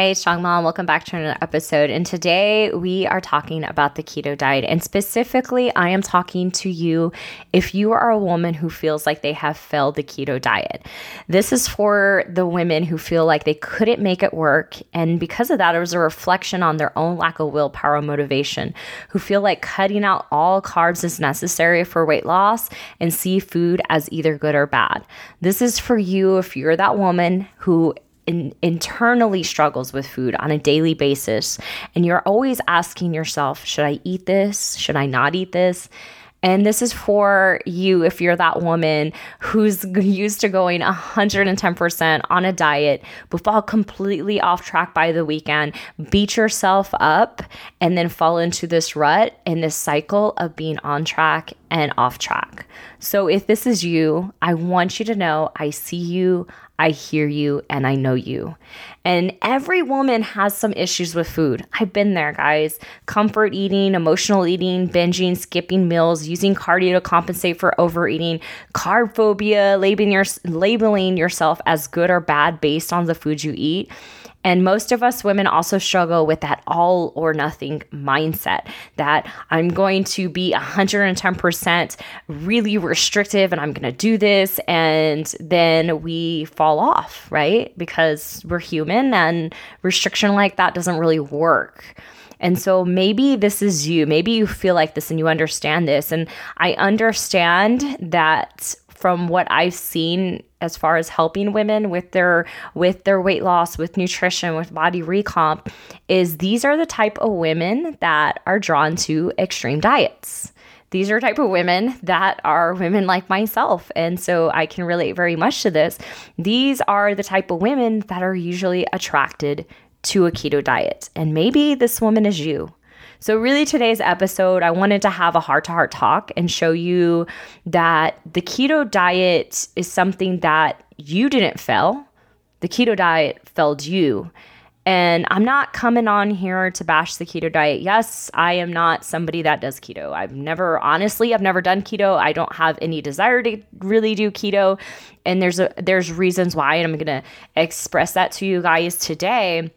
Hey, Strong Mom, welcome back to another episode. And today we are talking about the keto diet. And specifically, I am talking to you if you are a woman who feels like they have failed the keto diet. This is for the women who feel like they couldn't make it work. And because of that, it was a reflection on their own lack of willpower and motivation, who feel like cutting out all carbs is necessary for weight loss and see food as either good or bad. This is for you if you're that woman who in, internally struggles with food on a daily basis and you're always asking yourself, should I eat this? Should I not eat this? And this is for you if you're that woman who's used to going 110% on a diet, but fall completely off track by the weekend, beat yourself up, and then fall into this rut and this cycle of being on track and off track. So if this is you, I want you to know I see you, I hear you and I know you. And every woman has some issues with food. I've been there, guys. Comfort eating, emotional eating, binging, skipping meals, using cardio to compensate for overeating, carb phobia, labeling, your, labeling yourself as good or bad based on the food you eat. And most of us women also struggle with that all or nothing mindset that I'm going to be 110% really restrictive and I'm going to do this. And then we fall off, right? Because we're human and restriction like that doesn't really work. And so maybe this is you. Maybe you feel like this and you understand this. And I understand that from what I've seen as far as helping women with their with their weight loss, with nutrition, with body recomp is these are the type of women that are drawn to extreme diets. These are type of women that are women like myself. And so I can relate very much to this. These are the type of women that are usually attracted to a keto diet. And maybe this woman is you. So, really, today's episode, I wanted to have a heart to heart talk and show you that the keto diet is something that you didn't fail. The keto diet failed you. And I'm not coming on here to bash the keto diet. Yes, I am not somebody that does keto. I've never, honestly, I've never done keto. I don't have any desire to really do keto. And there's a there's reasons why, and I'm gonna express that to you guys today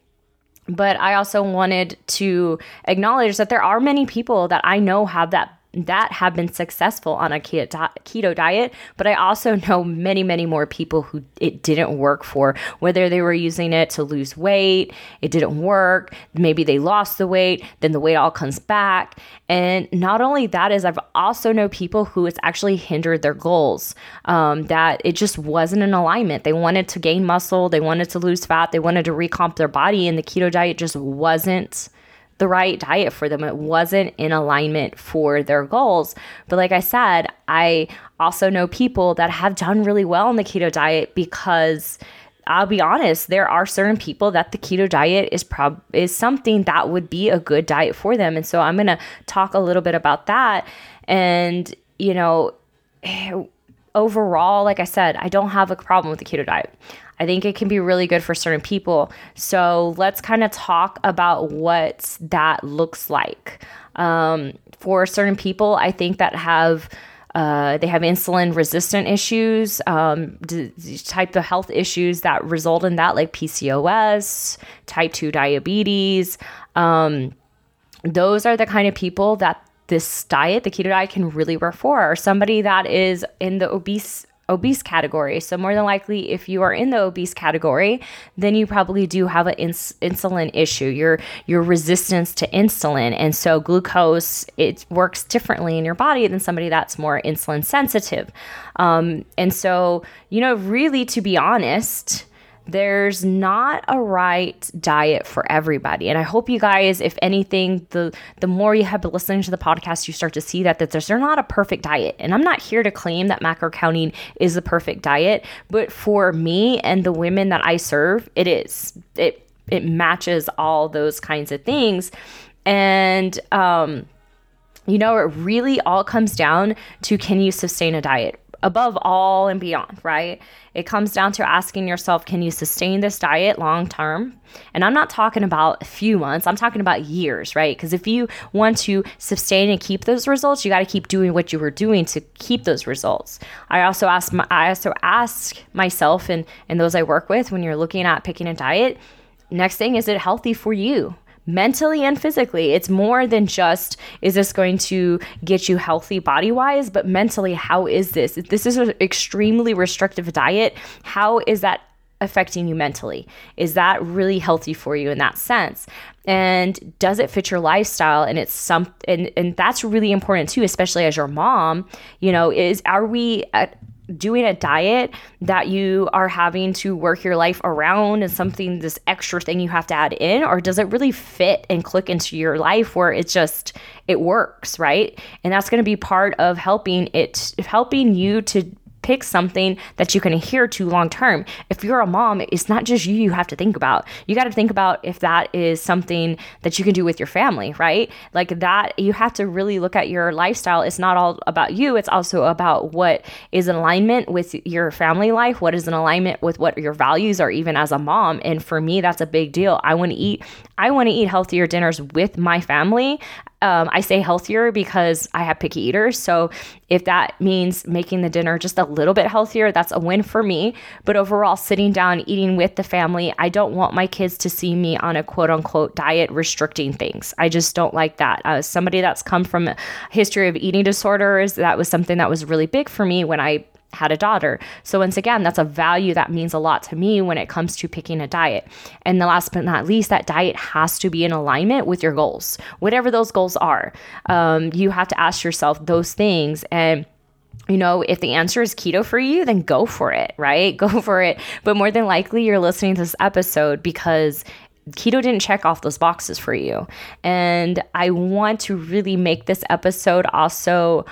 but I also wanted to acknowledge that there are many people that I know have that that have been successful on a keto diet, but I also know many, many more people who it didn't work for, whether they were using it to lose weight, it didn't work, maybe they lost the weight, then the weight all comes back. And not only that is I've also know people who it's actually hindered their goals, um, that it just wasn't in alignment. They wanted to gain muscle, they wanted to lose fat, they wanted to recomp their body, and the keto diet just wasn't the right diet for them. It wasn't in alignment for their goals. But like I said, I also know people that have done really well on the keto diet because I'll be honest, there are certain people that the keto diet is prob is something that would be a good diet for them. And so I'm going to talk a little bit about that and you know eh, overall like I said, I don't have a problem with the keto diet. I think it can be really good for certain people. So let's kind of talk about what that looks like. Um, for certain people, I think that have uh, they have insulin resistant issues, um, d- type of health issues that result in that, like PCOS, type 2 diabetes. Um, those are the kind of people that this diet, the keto diet, can really work for. Or somebody that is in the obese obese category. So more than likely, if you are in the obese category, then you probably do have an ins- insulin issue. Your your resistance to insulin, and so glucose it works differently in your body than somebody that's more insulin sensitive. Um, and so you know, really, to be honest. There's not a right diet for everybody. And I hope you guys, if anything, the the more you have been listening to the podcast, you start to see that, that there's not a perfect diet. And I'm not here to claim that macro counting is the perfect diet, but for me and the women that I serve, it is. It it matches all those kinds of things. And um you know, it really all comes down to can you sustain a diet? Above all and beyond, right? It comes down to asking yourself, can you sustain this diet long term? And I'm not talking about a few months, I'm talking about years, right? Because if you want to sustain and keep those results, you got to keep doing what you were doing to keep those results. I also ask my, I also ask myself and and those I work with when you're looking at picking a diet, next thing is it healthy for you? Mentally and physically. It's more than just is this going to get you healthy body wise, but mentally, how is this? If this is an extremely restrictive diet, how is that affecting you mentally? Is that really healthy for you in that sense? And does it fit your lifestyle? And it's some and and that's really important too, especially as your mom. You know, is are we at doing a diet that you are having to work your life around and something this extra thing you have to add in or does it really fit and click into your life where it's just it works right? And that's going to be part of helping it helping you to pick something that you can adhere to long term. If you're a mom, it's not just you you have to think about. You got to think about if that is something that you can do with your family, right? Like that, you have to really look at your lifestyle. It's not all about you, it's also about what is in alignment with your family life, what is in alignment with what your values are, even as a mom. And for me, that's a big deal. I want to eat, I want to eat healthier dinners with my family um, I say healthier because I have picky eaters. So if that means making the dinner just a little bit healthier, that's a win for me. But overall, sitting down, eating with the family, I don't want my kids to see me on a quote unquote diet restricting things. I just don't like that. As somebody that's come from a history of eating disorders, that was something that was really big for me when I had a daughter. So, once again, that's a value that means a lot to me when it comes to picking a diet. And the last but not least, that diet has to be in alignment with your goals, whatever those goals are. Um, you have to ask yourself those things. And you know, if the answer is keto for you, then go for it, right? Go for it. But more than likely, you're listening to this episode because keto didn't check off those boxes for you. And I want to really make this episode also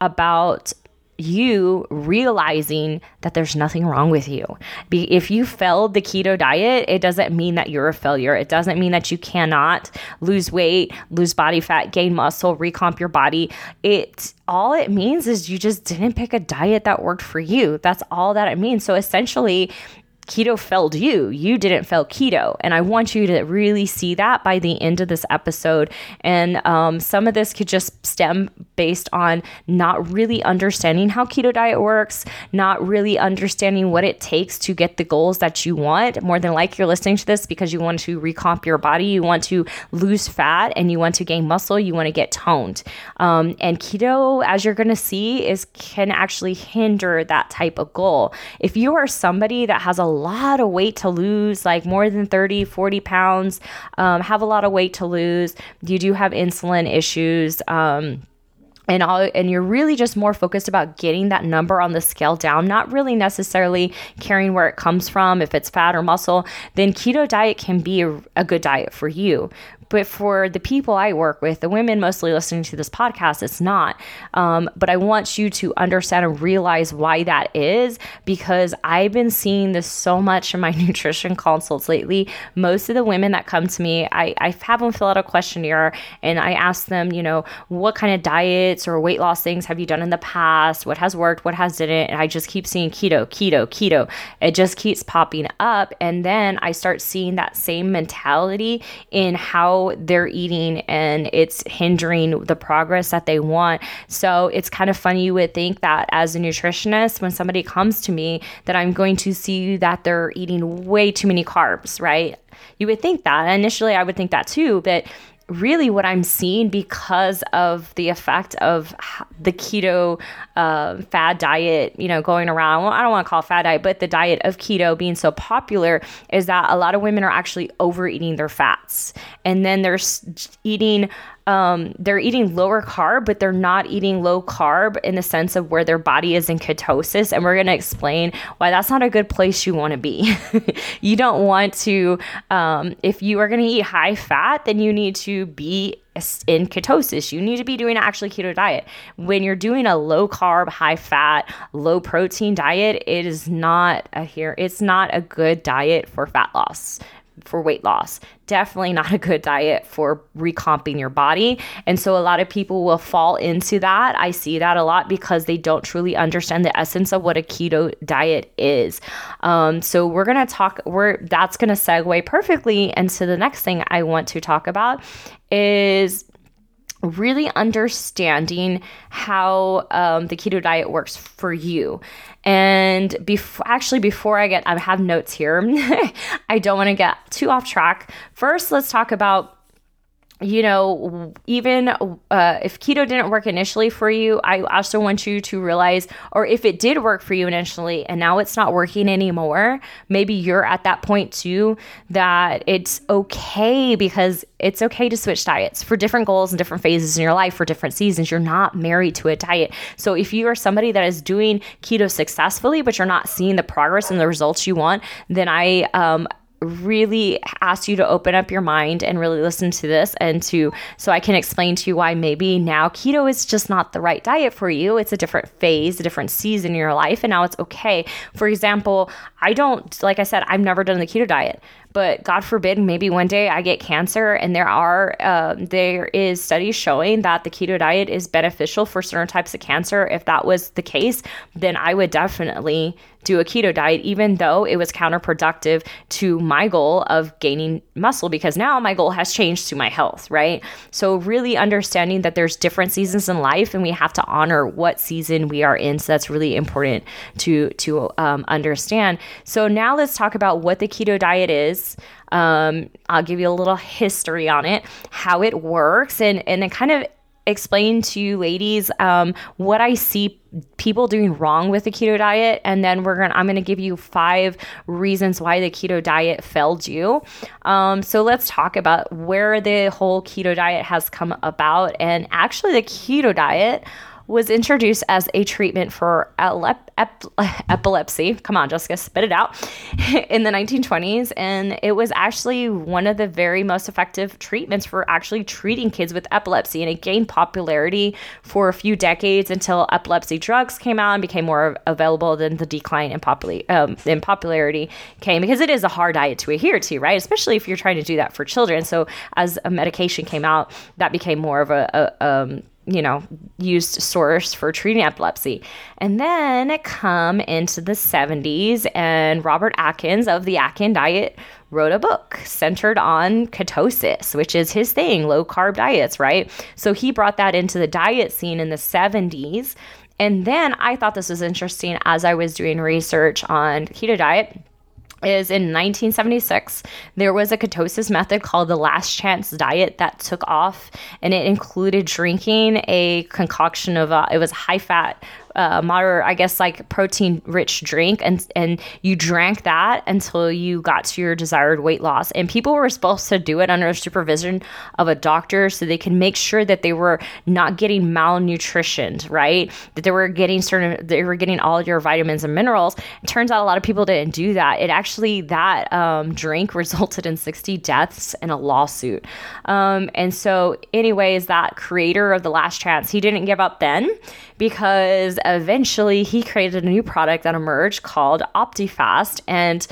about you realizing that there's nothing wrong with you. Be, if you failed the keto diet, it doesn't mean that you're a failure. It doesn't mean that you cannot lose weight, lose body fat, gain muscle, recomp your body. It all it means is you just didn't pick a diet that worked for you. That's all that it means. So essentially, keto failed you. You didn't fail keto. And I want you to really see that by the end of this episode. And um, some of this could just stem based on not really understanding how keto diet works, not really understanding what it takes to get the goals that you want. More than like you're listening to this because you want to recomp your body, you want to lose fat, and you want to gain muscle, you want to get toned. Um, and keto, as you're going to see, is can actually hinder that type of goal. If you are somebody that has a lot of weight to lose, like more than 30, 40 pounds, um, have a lot of weight to lose. You do have insulin issues. Um, and all and you're really just more focused about getting that number on the scale down not really necessarily caring where it comes from if it's fat or muscle then keto diet can be a, a good diet for you but for the people I work with, the women mostly listening to this podcast, it's not. Um, but I want you to understand and realize why that is because I've been seeing this so much in my nutrition consults lately. Most of the women that come to me, I, I have them fill out a questionnaire and I ask them, you know, what kind of diets or weight loss things have you done in the past? What has worked? What has didn't? And I just keep seeing keto, keto, keto. It just keeps popping up. And then I start seeing that same mentality in how they're eating and it's hindering the progress that they want. So it's kind of funny. You would think that as a nutritionist, when somebody comes to me, that I'm going to see that they're eating way too many carbs, right? You would think that. Initially, I would think that too, but really what I'm seeing because of the effect of the keto uh, fad diet, you know, going around. Well, I don't want to call fad diet, but the diet of keto being so popular is that a lot of women are actually overeating their fats. And then they're eating um, they're eating lower carb, but they're not eating low carb in the sense of where their body is in ketosis. And we're going to explain why that's not a good place you want to be. you don't want to, um, if you are going to eat high fat, then you need to be in ketosis. You need to be doing an actually keto diet. When you're doing a low carb, high fat, low protein diet, it is not a here. It's not a good diet for fat loss for weight loss. Definitely not a good diet for recomping your body. And so a lot of people will fall into that. I see that a lot because they don't truly understand the essence of what a keto diet is. Um, so we're gonna talk. We're that's gonna segue perfectly into the next thing I want to talk about is really understanding how um, the keto diet works for you. And before, actually, before I get, I have notes here. I don't want to get too off track. First, let's talk about you know, even uh, if keto didn't work initially for you, I also want you to realize, or if it did work for you initially and now it's not working anymore, maybe you're at that point too, that it's okay because it's okay to switch diets for different goals and different phases in your life for different seasons. You're not married to a diet. So if you are somebody that is doing keto successfully, but you're not seeing the progress and the results you want, then I, um, really ask you to open up your mind and really listen to this and to so I can explain to you why maybe now keto is just not the right diet for you. It's a different phase, a different season in your life and now it's okay. For example, I don't like I said I've never done the keto diet, but God forbid, maybe one day I get cancer, and there are uh, there is studies showing that the keto diet is beneficial for certain types of cancer. If that was the case, then I would definitely do a keto diet, even though it was counterproductive to my goal of gaining muscle, because now my goal has changed to my health, right? So really understanding that there's different seasons in life, and we have to honor what season we are in. So that's really important to to um, understand. So now let's talk about what the keto diet is um, I'll give you a little history on it, how it works, and and then kind of explain to you ladies um, what I see people doing wrong with the keto diet and then we're gonna i'm gonna give you five reasons why the keto diet failed you. Um, so let's talk about where the whole keto diet has come about and actually the keto diet was introduced as a treatment for ep- ep- epilepsy. Come on, Jessica, spit it out. in the 1920s. And it was actually one of the very most effective treatments for actually treating kids with epilepsy. And it gained popularity for a few decades until epilepsy drugs came out and became more available. Then the decline in, um, in popularity came because it is a hard diet to adhere to, right? Especially if you're trying to do that for children. So as a medication came out, that became more of a, a um, you know, used source for treating epilepsy. And then it come into the 70s, and Robert Atkins of the Atkins Diet wrote a book centered on ketosis, which is his thing, low carb diets, right? So he brought that into the diet scene in the 70s. And then I thought this was interesting as I was doing research on keto diet is in 1976 there was a ketosis method called the last chance diet that took off and it included drinking a concoction of uh, it was high fat uh, moderate, I guess, like protein rich drink, and and you drank that until you got to your desired weight loss. And people were supposed to do it under supervision of a doctor, so they can make sure that they were not getting malnutrition, right? That they were getting certain, they were getting all your vitamins and minerals. It turns out a lot of people didn't do that. It actually that um, drink resulted in 60 deaths and a lawsuit. Um, and so, anyways, that creator of the Last Chance, he didn't give up then because eventually he created a new product that emerged called OptiFast. And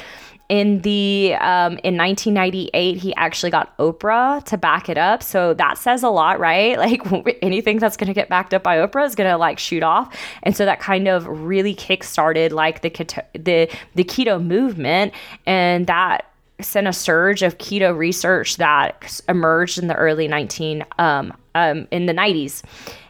in the um, in 1998 he actually got oprah to back it up. So that says a lot right? Like anything that's going to get backed up by oprah is going to like shoot off. And so that kind of really kick-started like the keto the the keto movement. And that sent a surge of keto research that emerged in the early 19 um, um, in the 90s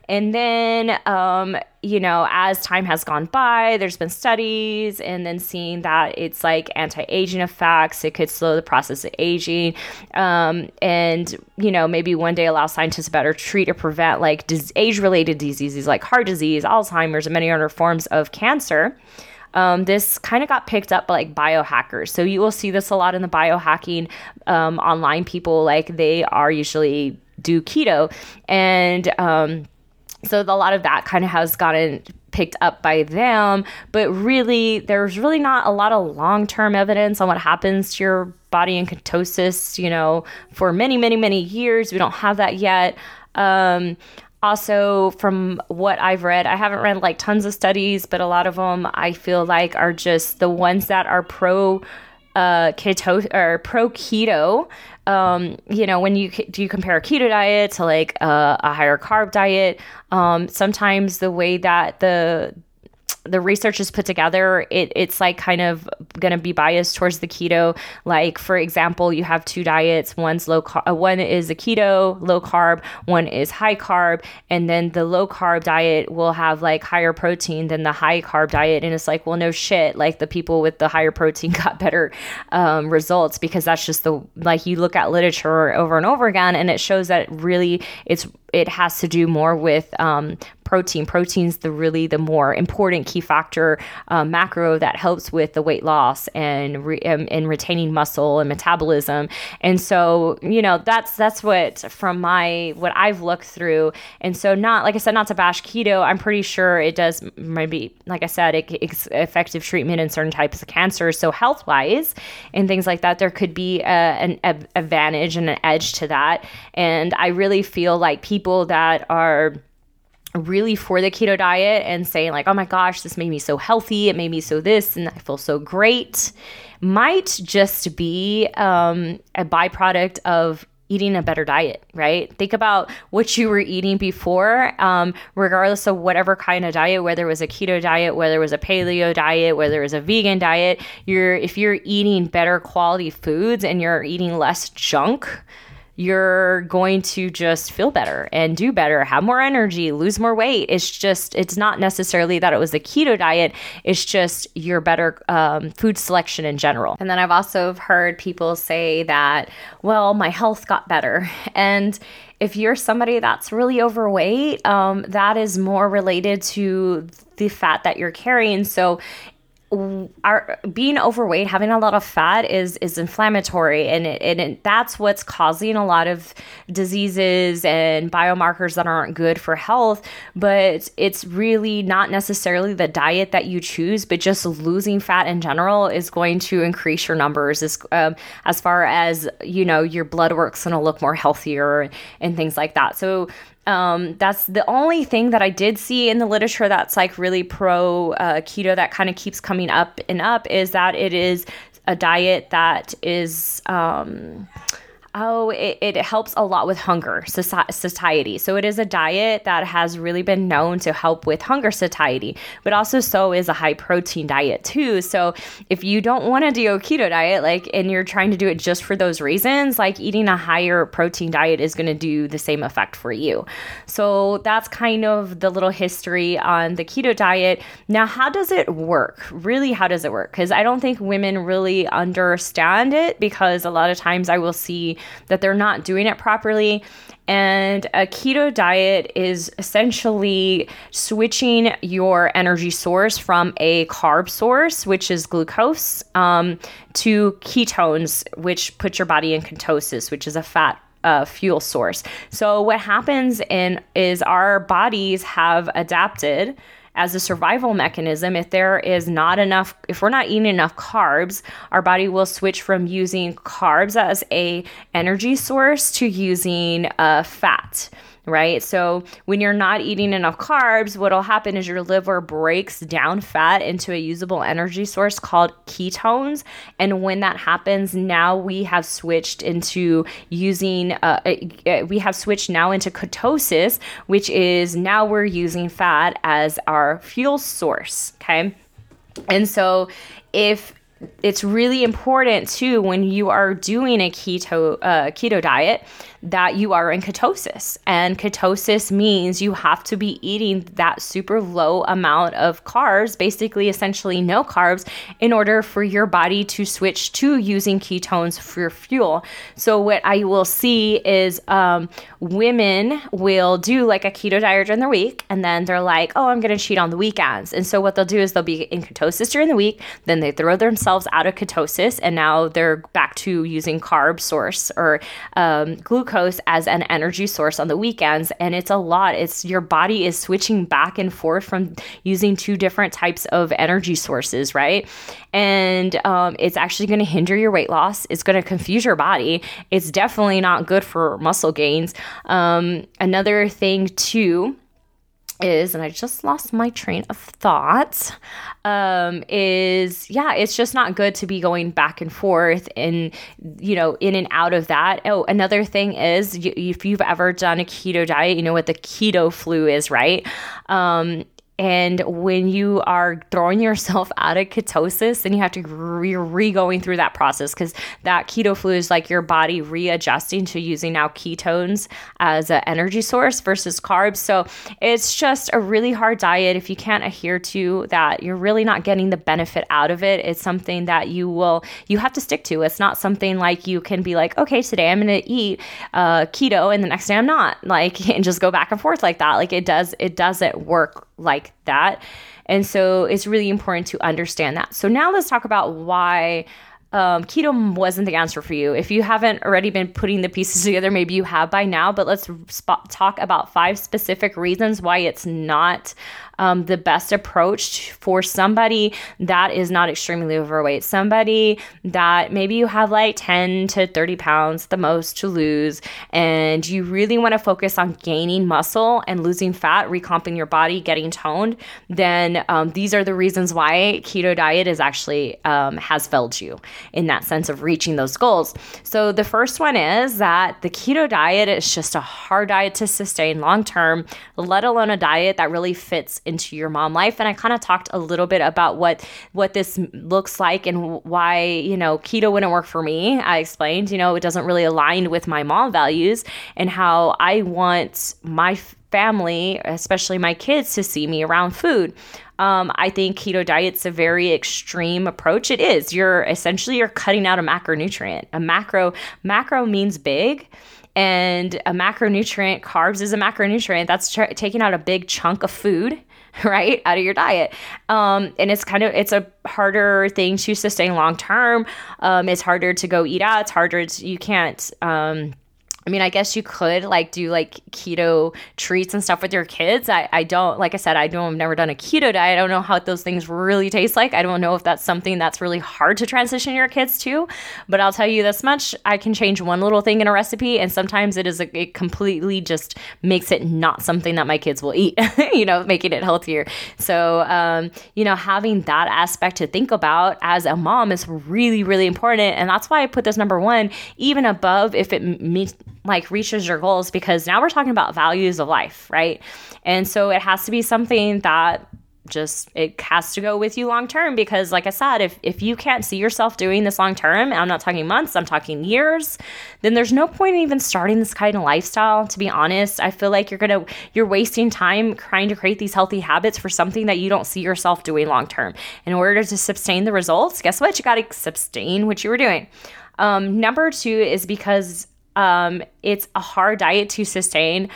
And then, um, you know, as time has gone by, there's been studies and then seeing that it's like anti aging effects. It could slow the process of aging. Um, and, you know, maybe one day allow scientists to better treat or prevent like dis- age related diseases like heart disease, Alzheimer's, and many other forms of cancer. Um, this kind of got picked up by like biohackers. So you will see this a lot in the biohacking um, online people. Like they are usually do keto. And, um, so a lot of that kind of has gotten picked up by them but really there's really not a lot of long-term evidence on what happens to your body in ketosis you know for many many many years. We don't have that yet. Um, also from what i've read i haven't read like tons of studies but a lot of them i feel like are just the ones that are pro uh, keto or pro keto um, you know, when you do you compare a keto diet to like a, a higher carb diet, um, sometimes the way that the the research is put together, it, it's like kind of going to be biased towards the keto. Like, for example, you have two diets. One's low carb, uh, one is a keto, low carb, one is high carb. And then the low carb diet will have like higher protein than the high carb diet. And it's like, well, no shit. Like, the people with the higher protein got better um, results because that's just the, like, you look at literature over and over again, and it shows that really it's, it has to do more with um, protein. Protein's the really the more important key factor uh, macro that helps with the weight loss and re- um, and retaining muscle and metabolism. And so you know that's that's what from my what I've looked through. And so not like I said, not to bash keto. I'm pretty sure it does maybe like I said, it, it's effective treatment in certain types of cancer. So health wise and things like that, there could be a, an a, advantage and an edge to that. And I really feel like people that are really for the keto diet and saying like oh my gosh this made me so healthy it made me so this and i feel so great might just be um, a byproduct of eating a better diet, right? Think about what you were eating before, um, regardless of whatever kind of diet, whether it was a keto diet, whether it was a paleo diet, whether it was a vegan diet. You're if you're eating better quality foods and you're eating less junk, you're going to just feel better and do better, have more energy, lose more weight. It's just, it's not necessarily that it was the keto diet, it's just your better um, food selection in general. And then I've also heard people say that, well, my health got better. And if you're somebody that's really overweight, um, that is more related to the fat that you're carrying. So our being overweight, having a lot of fat is is inflammatory, and it, and it, that's what's causing a lot of diseases and biomarkers that aren't good for health. But it's really not necessarily the diet that you choose, but just losing fat in general is going to increase your numbers. As um, as far as you know, your blood work's going to look more healthier and things like that. So um, that's the only thing that I did see in the literature that's like really pro uh, keto that kind of keeps coming up and up is that it is a diet that is. Um, Oh, it, it helps a lot with hunger satiety. So it is a diet that has really been known to help with hunger satiety, but also so is a high protein diet too. So if you don't want to do a keto diet, like, and you're trying to do it just for those reasons, like eating a higher protein diet is going to do the same effect for you. So that's kind of the little history on the keto diet. Now, how does it work? Really, how does it work? Because I don't think women really understand it because a lot of times I will see that they're not doing it properly. And a keto diet is essentially switching your energy source from a carb source, which is glucose, um, to ketones, which put your body in ketosis, which is a fat uh, fuel source. So what happens in is our bodies have adapted as a survival mechanism, if there is not enough, if we're not eating enough carbs, our body will switch from using carbs as a energy source to using uh, fat right? So when you're not eating enough carbs, what'll happen is your liver breaks down fat into a usable energy source called ketones. And when that happens, now we have switched into using, uh, uh, uh, we have switched now into ketosis, which is now we're using fat as our fuel source, okay? And so if it's really important too when you are doing a keto uh, keto diet that you are in ketosis. And ketosis means you have to be eating that super low amount of carbs, basically, essentially no carbs, in order for your body to switch to using ketones for fuel. So, what I will see is um, women will do like a keto diet during the week, and then they're like, oh, I'm going to cheat on the weekends. And so, what they'll do is they'll be in ketosis during the week, then they throw themselves out of ketosis, and now they're back to using carb source or um, glucose glucose as an energy source on the weekends. And it's a lot. It's your body is switching back and forth from using two different types of energy sources, right? And um, it's actually going to hinder your weight loss. It's going to confuse your body. It's definitely not good for muscle gains. Um, another thing, too, is, and I just lost my train of thought, um, is yeah, it's just not good to be going back and forth and, you know, in and out of that. Oh, another thing is if you've ever done a keto diet, you know what the keto flu is, right? Um, and when you are throwing yourself out of ketosis, then you have to re, re going through that process because that keto flu is like your body readjusting to using now ketones as an energy source versus carbs. So it's just a really hard diet. If you can't adhere to that, you're really not getting the benefit out of it. It's something that you will, you have to stick to. It's not something like you can be like, okay, today I'm going to eat uh, keto and the next day I'm not, like, and just go back and forth like that. Like it does, it doesn't work like that. And so it's really important to understand that. So now let's talk about why um, keto wasn't the answer for you. If you haven't already been putting the pieces together, maybe you have by now, but let's talk about five specific reasons why it's not um, the best approach for somebody that is not extremely overweight, somebody that maybe you have like 10 to 30 pounds the most to lose, and you really want to focus on gaining muscle and losing fat, recomping your body, getting toned, then um, these are the reasons why keto diet is actually um, has failed you in that sense of reaching those goals. So the first one is that the keto diet is just a hard diet to sustain long term, let alone a diet that really fits into your mom life and i kind of talked a little bit about what what this looks like and why you know keto wouldn't work for me i explained you know it doesn't really align with my mom values and how i want my family especially my kids to see me around food um, I think keto diet's a very extreme approach. It is. You're essentially you're cutting out a macronutrient. A macro macro means big, and a macronutrient carbs is a macronutrient that's tr- taking out a big chunk of food right out of your diet. Um, and it's kind of it's a harder thing to sustain long term. Um, it's harder to go eat out. It's harder to, you can't um, I mean, I guess you could like do like keto treats and stuff with your kids. I, I don't, like I said, I don't, I've never done a keto diet. I don't know how those things really taste like. I don't know if that's something that's really hard to transition your kids to. But I'll tell you this much I can change one little thing in a recipe, and sometimes it is, a, it completely just makes it not something that my kids will eat, you know, making it healthier. So, um, you know, having that aspect to think about as a mom is really, really important. And that's why I put this number one, even above if it meets like reaches your goals because now we're talking about values of life, right? And so it has to be something that just it has to go with you long term because like i said if, if you can't see yourself doing this long term i'm not talking months i'm talking years then there's no point in even starting this kind of lifestyle to be honest. I feel like you're gonna you're wasting time trying to create these healthy habits for something that you don't see yourself doing long term. In order to sustain the results guess what? You got to sustain what you were doing. Um, number two is because um, it's a hard diet to sustain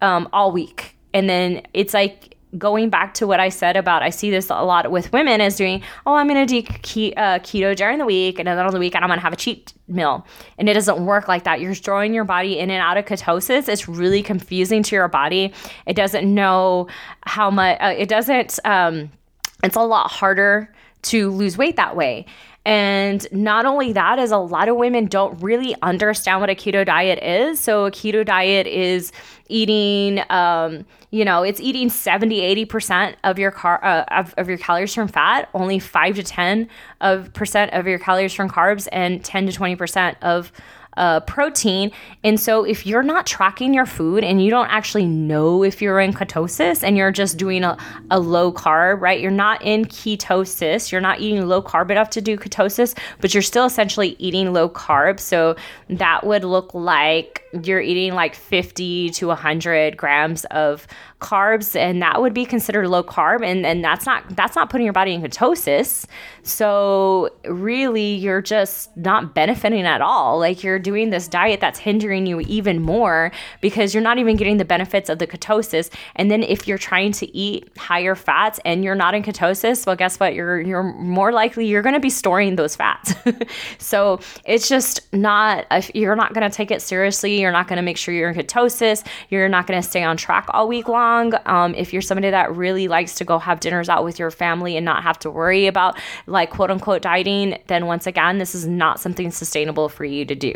um, all week. And then it's like going back to what I said about I see this a lot with women is doing, oh, I'm going to do ke- uh, keto during the week, and then on the weekend I'm going to have a cheat meal. And it doesn't work like that. You're throwing your body in and out of ketosis. It's really confusing to your body. It doesn't know how much, uh, it doesn't, um, it's a lot harder to lose weight that way. And not only that, is a lot of women don't really understand what a keto diet is. So a keto diet is eating, um, you know, it's eating 70, 80% of your car uh, of, of your calories from fat, only five to 10 of percent of your calories from carbs, and 10 to 20% of uh, protein. And so, if you're not tracking your food and you don't actually know if you're in ketosis and you're just doing a, a low carb, right? You're not in ketosis, you're not eating low carb enough to do ketosis, but you're still essentially eating low carb. So, that would look like you're eating like 50 to 100 grams of carbs and that would be considered low carb and, and that's not that's not putting your body in ketosis. So really you're just not benefiting at all. Like you're doing this diet that's hindering you even more because you're not even getting the benefits of the ketosis. And then if you're trying to eat higher fats and you're not in ketosis well guess what? You're you're more likely you're going to be storing those fats. So it's just not you're not going to take it seriously. You're not going to make sure you're in ketosis. You're not going to stay on track all week long um, if you're somebody that really likes to go have dinners out with your family and not have to worry about like quote unquote dieting, then once again, this is not something sustainable for you to do.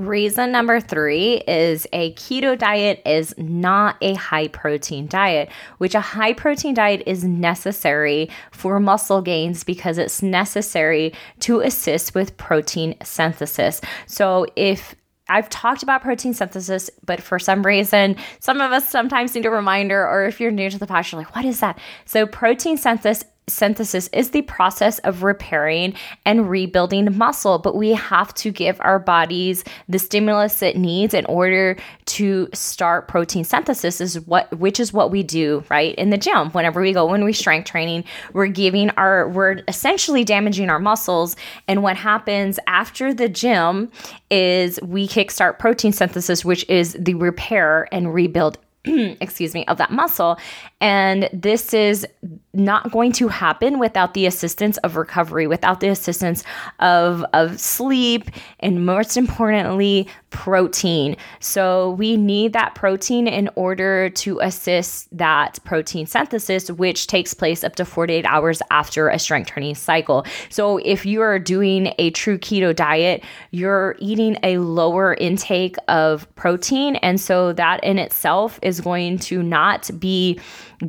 Reason number three is a keto diet is not a high protein diet, which a high protein diet is necessary for muscle gains because it's necessary to assist with protein synthesis. So if I've talked about protein synthesis, but for some reason, some of us sometimes need a reminder, or if you're new to the podcast, you're like, what is that? So, protein synthesis synthesis is the process of repairing and rebuilding muscle, but we have to give our bodies the stimulus it needs in order to start protein synthesis is what which is what we do, right? In the gym. Whenever we go when we strength training, we're giving our we're essentially damaging our muscles and what happens after the gym is we kickstart protein synthesis which is the repair and rebuild excuse me, of that muscle. And this is not going to happen without the assistance of recovery, without the assistance of, of sleep, and most importantly, protein. So we need that protein in order to assist that protein synthesis, which takes place up to 48 hours after a strength training cycle. So if you are doing a true keto diet, you're eating a lower intake of protein. And so that in itself is going to not be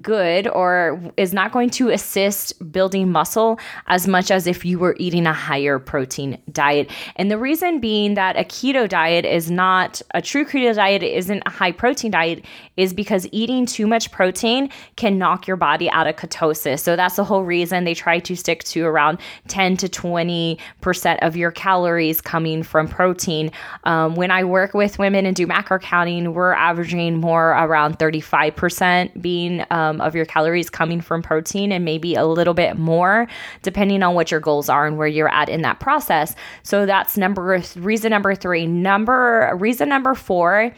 good or is not going to assist building muscle as much as if you were eating a higher protein diet. And the reason being that a keto diet is not a true keto diet isn't a high protein diet is because eating too much protein can knock your body out of ketosis. So that's the whole reason they try to stick to around 10 to 20% of your calories coming from protein. Um, when I work with women and do macro counting, we're averaging more around 35% being um, Um, of your calories coming from protein and maybe a little bit more depending on what your goals are and where you're at in that process. So that's number reason number 3. Number reason number 4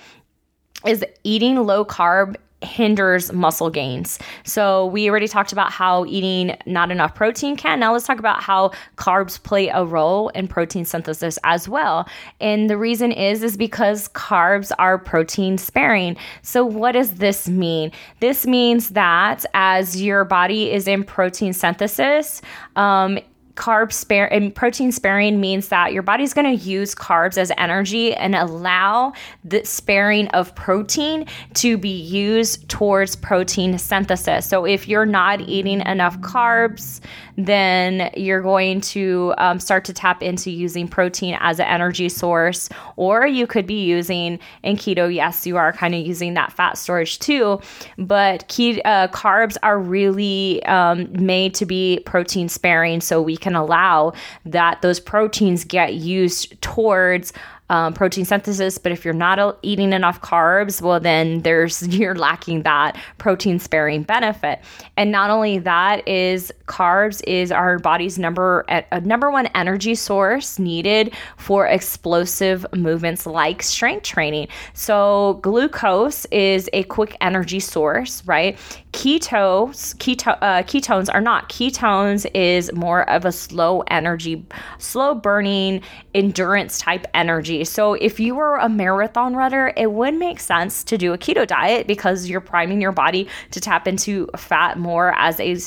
is eating low carb hinders muscle gains. So we already talked about how eating not enough protein can. Now let's talk about how carbs play a role in protein synthesis as well. And the reason is is because carbs are protein sparing. So what does this mean? This means that as your body is in protein synthesis, um, carb spare and protein sparing means that your body's going to use carbs as energy and allow the sparing of protein to be used towards protein synthesis. So if you're not eating enough carbs, then you're going to um, start to tap into using protein as an energy source. Or you could be using in keto, yes, you are kind of using that fat storage too. But uh, carbs are really um, made to be protein sparing, so we can allow that those proteins get used towards um, protein synthesis. But if you're not eating enough carbs, well, then there's you're lacking that protein sparing benefit. And not only that is carbs is our body's number a number one energy source needed for explosive movements like strength training. So glucose is a quick energy source, right? Ketones, keto, uh, ketones are not. Ketones is more of a slow energy, slow burning endurance type energy. So if you were a marathon runner, it would make sense to do a keto diet because you're priming your body to tap into fat more as a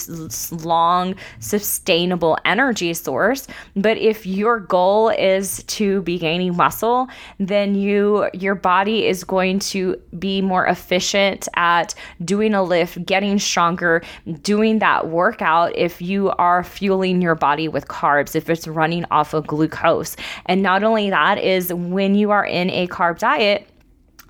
long, sustainable energy source. But if your goal is to be gaining muscle, then you your body is going to be more efficient at doing a lift, getting stronger, doing that workout if you are fueling your body with carbs, if it's running off of glucose. And not only that is when you are in a carb diet,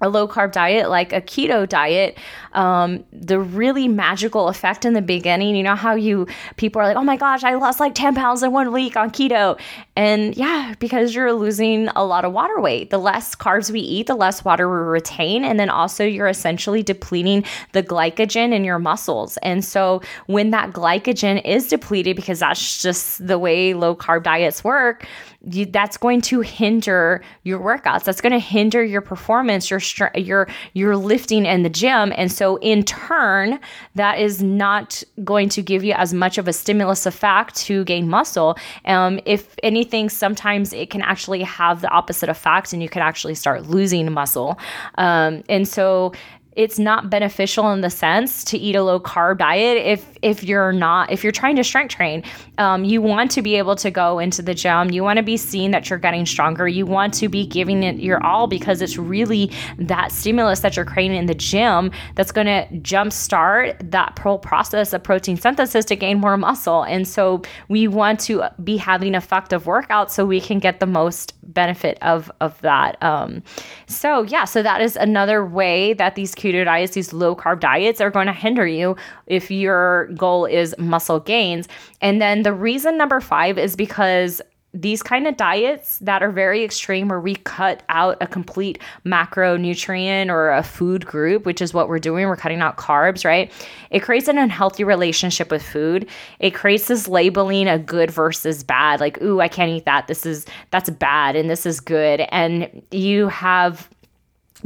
a low carb diet like a keto diet um, the really magical effect in the beginning you know how you people are like oh my gosh i lost like 10 pounds in one week on keto. And yeah because you're losing a lot of water weight the less carbs we eat the less water we retain and then also you're essentially depleting the glycogen in your muscles. And so when that glycogen is depleted because that's just the way low carb diets work you, that's going to hinder your workouts. That's going to hinder your performance, your your your lifting in the gym, and so in turn, that is not going to give you as much of a stimulus effect to gain muscle. Um, if anything, sometimes it can actually have the opposite effect, and you can actually start losing muscle. Um, and so it's not beneficial in the sense to eat a low carb diet if if you're not if you're trying to strength train. Um, you want to be able to go into the gym. You want to be seen that you're getting stronger. You want to be giving it your all because it's really that stimulus that you're creating in the gym that's going to jumpstart that whole process of protein synthesis to gain more muscle. And so we want to be having effective workouts so we can get the most benefit of of that um, so yeah so that is another way that these keto diets, these low carb diets are going to hinder you if your goal is muscle gains. And then the reason number five is because these kind of diets that are very extreme where we cut out a complete macronutrient or a food group which is what we're doing. We're cutting out carbs right? It creates an unhealthy relationship with food. It creates this labeling of good versus bad like ooh i can't eat that. This is that's bad and this is good. And you have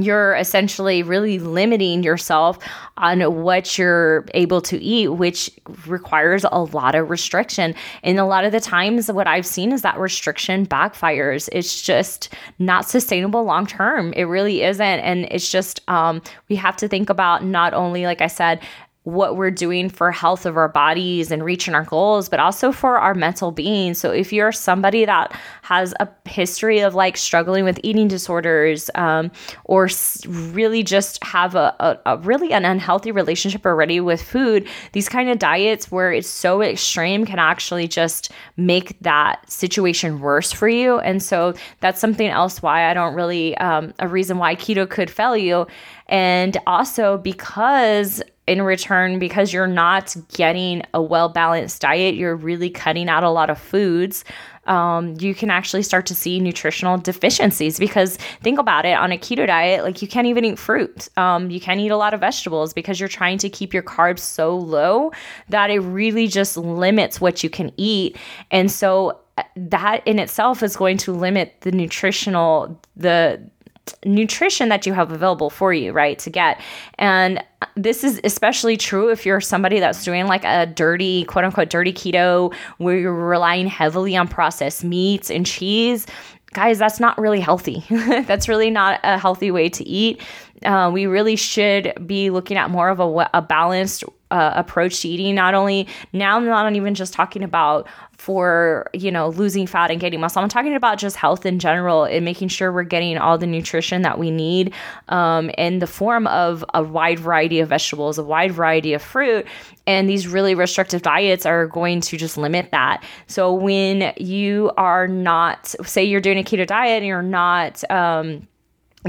you're essentially really limiting yourself on what you're able to eat, which requires a lot of restriction. And a lot of the times, what I've seen is that restriction backfires. It's just not sustainable long term. It really isn't. And it's just, um, we have to think about not only, like I said, what we're doing for health of our bodies and reaching our goals but also for our mental being. So if you're somebody that has a history of like struggling with eating disorders um, or really just have a, a, a, really an unhealthy relationship already with food these kind of diets where it's so extreme can actually just make that situation worse for you. And so that's something else why i don't really um, a reason why keto could fail you. And also because in return, because you're not getting a well balanced diet, you're really cutting out a lot of foods. Um, you can actually start to see nutritional deficiencies because think about it on a keto diet, like you can't even eat fruit. Um, you can't eat a lot of vegetables because you're trying to keep your carbs so low that it really just limits what you can eat. And so uh, that in itself is going to limit the nutritional, the, nutrition that you have available for you, right, to get. And this is especially true if you're somebody that's doing like a dirty, quote unquote, dirty keto, where you're relying heavily on processed meats and cheese. Guys, that's not really healthy. that's really not a healthy way to eat. Uh, we really should be looking at more of a, a balanced uh, approach to eating. Not only now, I'm not even just talking about for you know losing fat and getting muscle. I'm talking about just health in general and making sure we're getting all the nutrition that we need um, in the form of a wide variety of vegetables, a wide variety of fruit. And these really restrictive diets are going to just limit that. So when you are not, say, you're doing a keto diet and you're not. Um,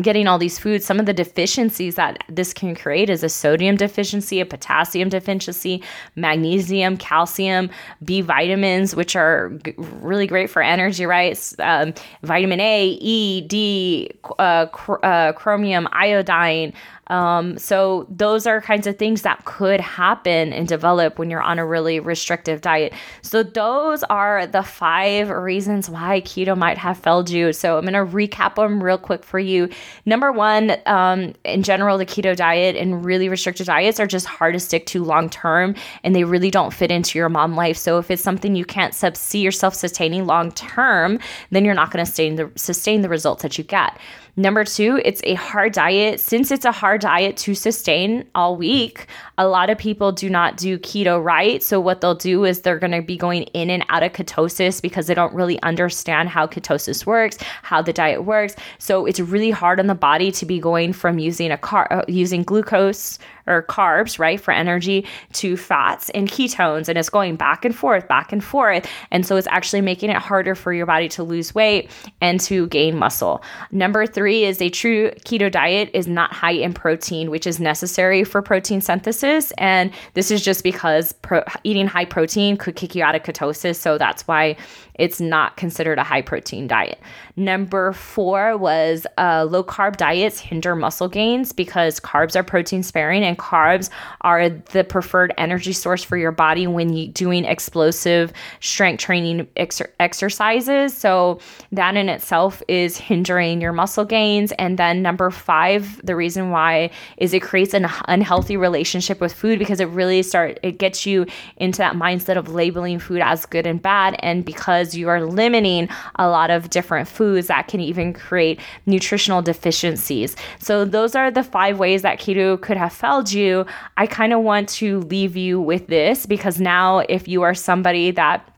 getting all these foods, some of the deficiencies that this can create is a sodium deficiency, a potassium deficiency, magnesium, calcium, B vitamins, which are g- really great for energy, right? Um, vitamin A, E, D, uh, cr- uh, chromium, iodine, um, so those are kinds of things that could happen and develop when you're on a really restrictive diet. So those are the five reasons why keto might have failed you. So I'm going to recap them real quick for you. Number one, um, in general, the keto diet and really restrictive diets are just hard to stick to long term, and they really don't fit into your mom life. So if it's something you can't see yourself sustaining long term, then you're not going to sustain the sustain the results that you get. Number two, it's a hard diet. Since it's a hard diet to sustain all week, a lot of people do not do keto right. So, what they'll do is they're going to be going in and out of ketosis because they don't really understand how ketosis works, how the diet works. So, it's really hard on the body to be going from using a car, uh, using glucose or carbs, right, for energy to fats and ketones. And it's going back and forth, back and forth. And so it's actually making it harder for your body to lose weight and to gain muscle. Number three is a true keto diet is not high in protein, which is necessary for protein synthesis. And this is just because pro- eating high protein could kick you out of ketosis. So that's why it's not considered a high protein diet. Number four was uh, low carb diets hinder muscle gains because carbs are protein sparing and carbs are the preferred energy source for your body when you're doing explosive strength training ex- exercises. So that in itself is hindering your muscle gains. And then number five, the reason why is it creates an unhealthy relationship with food because it really start it gets you into that mindset of labeling food as good and bad. And because you are limiting a lot of different foods foods that can even create nutritional deficiencies. So, those are the five ways that keto could have failed you. I kind of want to leave you with this because now, if you are somebody that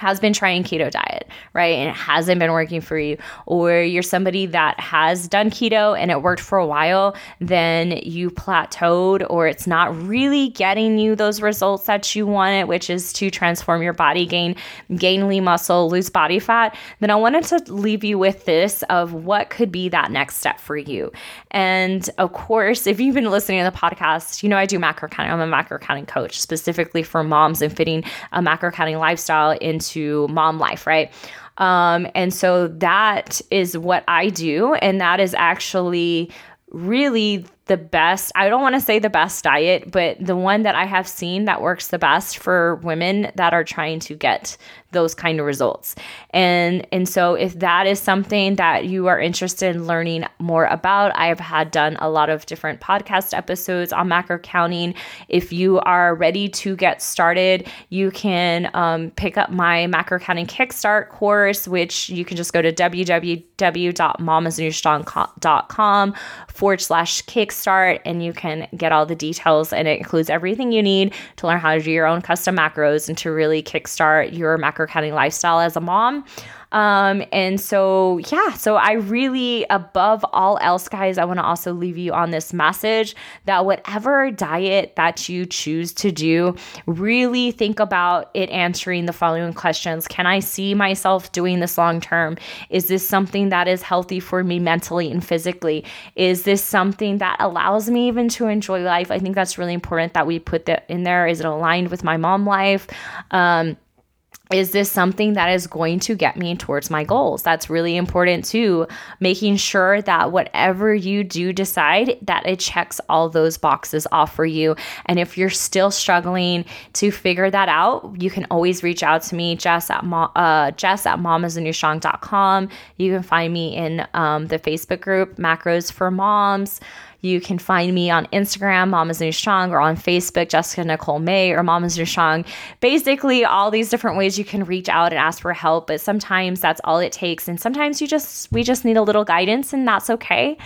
has been trying keto diet, right? And it hasn't been working for you, or you're somebody that has done keto and it worked for a while, then you plateaued or it's not really getting you those results that you wanted, which is to transform your body, gain gain lean muscle, lose body fat, then I wanted to leave you with this of what could be that next step for you. And of course, if you've been listening to the podcast, you know I do macro counting. I'm a macro counting coach specifically for moms and fitting a macro counting lifestyle into to mom life, right? Um, and so that is what I do. And that is actually really the best i don't want to say the best diet but the one that i have seen that works the best for women that are trying to get those kind of results. And and so if that is something that you are interested in learning more about i have had done a lot of different podcast episodes on macro counting. If you are ready to get started you can um, pick up my macro counting kickstart course which you can just go to www.mamasnewstrong.com forward slash kickstart and you can get all the details and it includes everything you need to learn how to do your own custom macros and to really kickstart your macro counting lifestyle as a mom. Um, and so, yeah, so I really, above all else, guys, I want to also leave you on this message that whatever diet that you choose to do, really think about it answering the following questions Can I see myself doing this long term? Is this something that is healthy for me mentally and physically? Is this something that allows me even to enjoy life? I think that's really important that we put that in there. Is it aligned with my mom life? Um, is this something that is going to get me towards my goals? That's really important too making sure that whatever you do decide that it checks all those boxes off for you. And if you're still struggling to figure that out you can always reach out to me jess at mo- uh, jess at mamasnewstrong.com you can find me in um, the facebook group macros for moms you can find me on Instagram, Mamas New Strong, or on Facebook, Jessica Nicole May or Mamas New Strong. Basically, all these different ways you can reach out and ask for help. But sometimes that's all it takes. And sometimes you just, we just need a little guidance, and that's okay.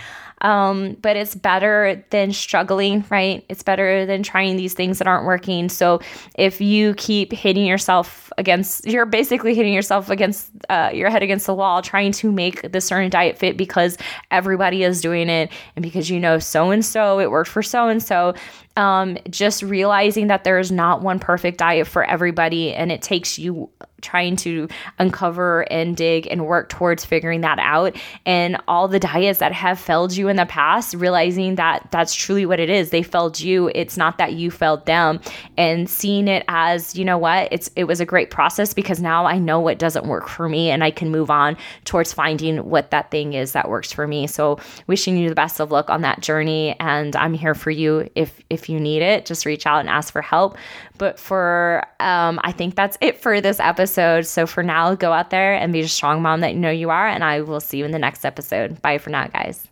Um, but it's better than struggling, right? It's better than trying these things that aren't working. So if you keep hitting yourself against, you're basically hitting yourself against uh, your head against the wall, trying to make the certain diet fit because everybody is doing it and because you know so and so, it worked for so and so. Um, just realizing that there is not one perfect diet for everybody, and it takes you trying to uncover and dig and work towards figuring that out. And all the diets that have failed you in the past, realizing that that's truly what it is. They failed you. It's not that you failed them. And seeing it as, you know what, it's it was a great process because now I know what doesn't work for me and I can move on towards finding what that thing is that works for me. So wishing you the best of luck on that journey. And I'm here for you if if you need it. Just reach out and ask for help. But for um, I think that's it for this episode. So for now, go out there and be a strong mom that you know you are. And I will see you in the next episode. Bye for now, guys.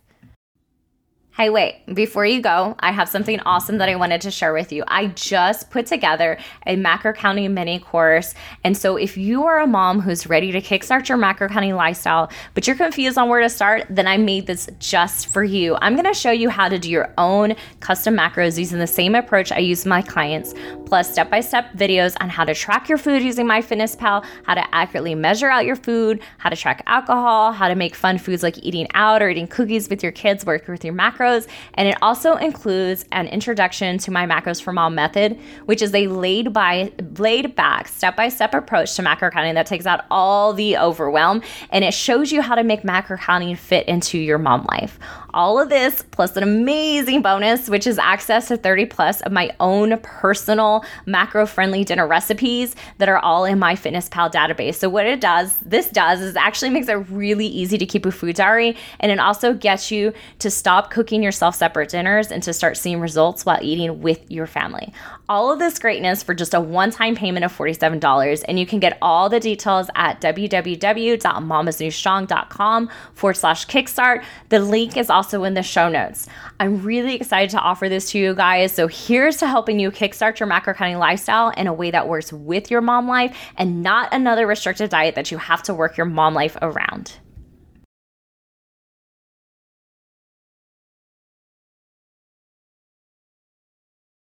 Hey, wait, before you go, I have something awesome that I wanted to share with you. I just put together a macro counting mini course. And so, if you are a mom who's ready to kickstart your macro counting lifestyle, but you're confused on where to start, then I made this just for you. I'm gonna show you how to do your own custom macros using the same approach I use my clients, plus step by step videos on how to track your food using MyFitnessPal, how to accurately measure out your food, how to track alcohol, how to make fun foods like eating out or eating cookies with your kids, work with your macros macros. And it also includes an introduction to my macros for mom method, which is a laid by laid back step-by-step approach to macro counting that takes out all the overwhelm and it shows you how to make macro counting fit into your mom life. All of this plus an amazing bonus, which is access to 30 plus of my own personal macro friendly dinner recipes that are all in MyFitnessPal database. So, what it does, this does, is actually makes it really easy to keep a food diary. And it also gets you to stop cooking yourself separate dinners and to start seeing results while eating with your family. All of this greatness for just a one time payment of $47. And you can get all the details at www.mamasnewstrong.com forward slash kickstart. The link is also in the show notes. I'm really excited to offer this to you guys. So here's to helping you kickstart your macro counting lifestyle in a way that works with your mom life and not another restrictive diet that you have to work your mom life around.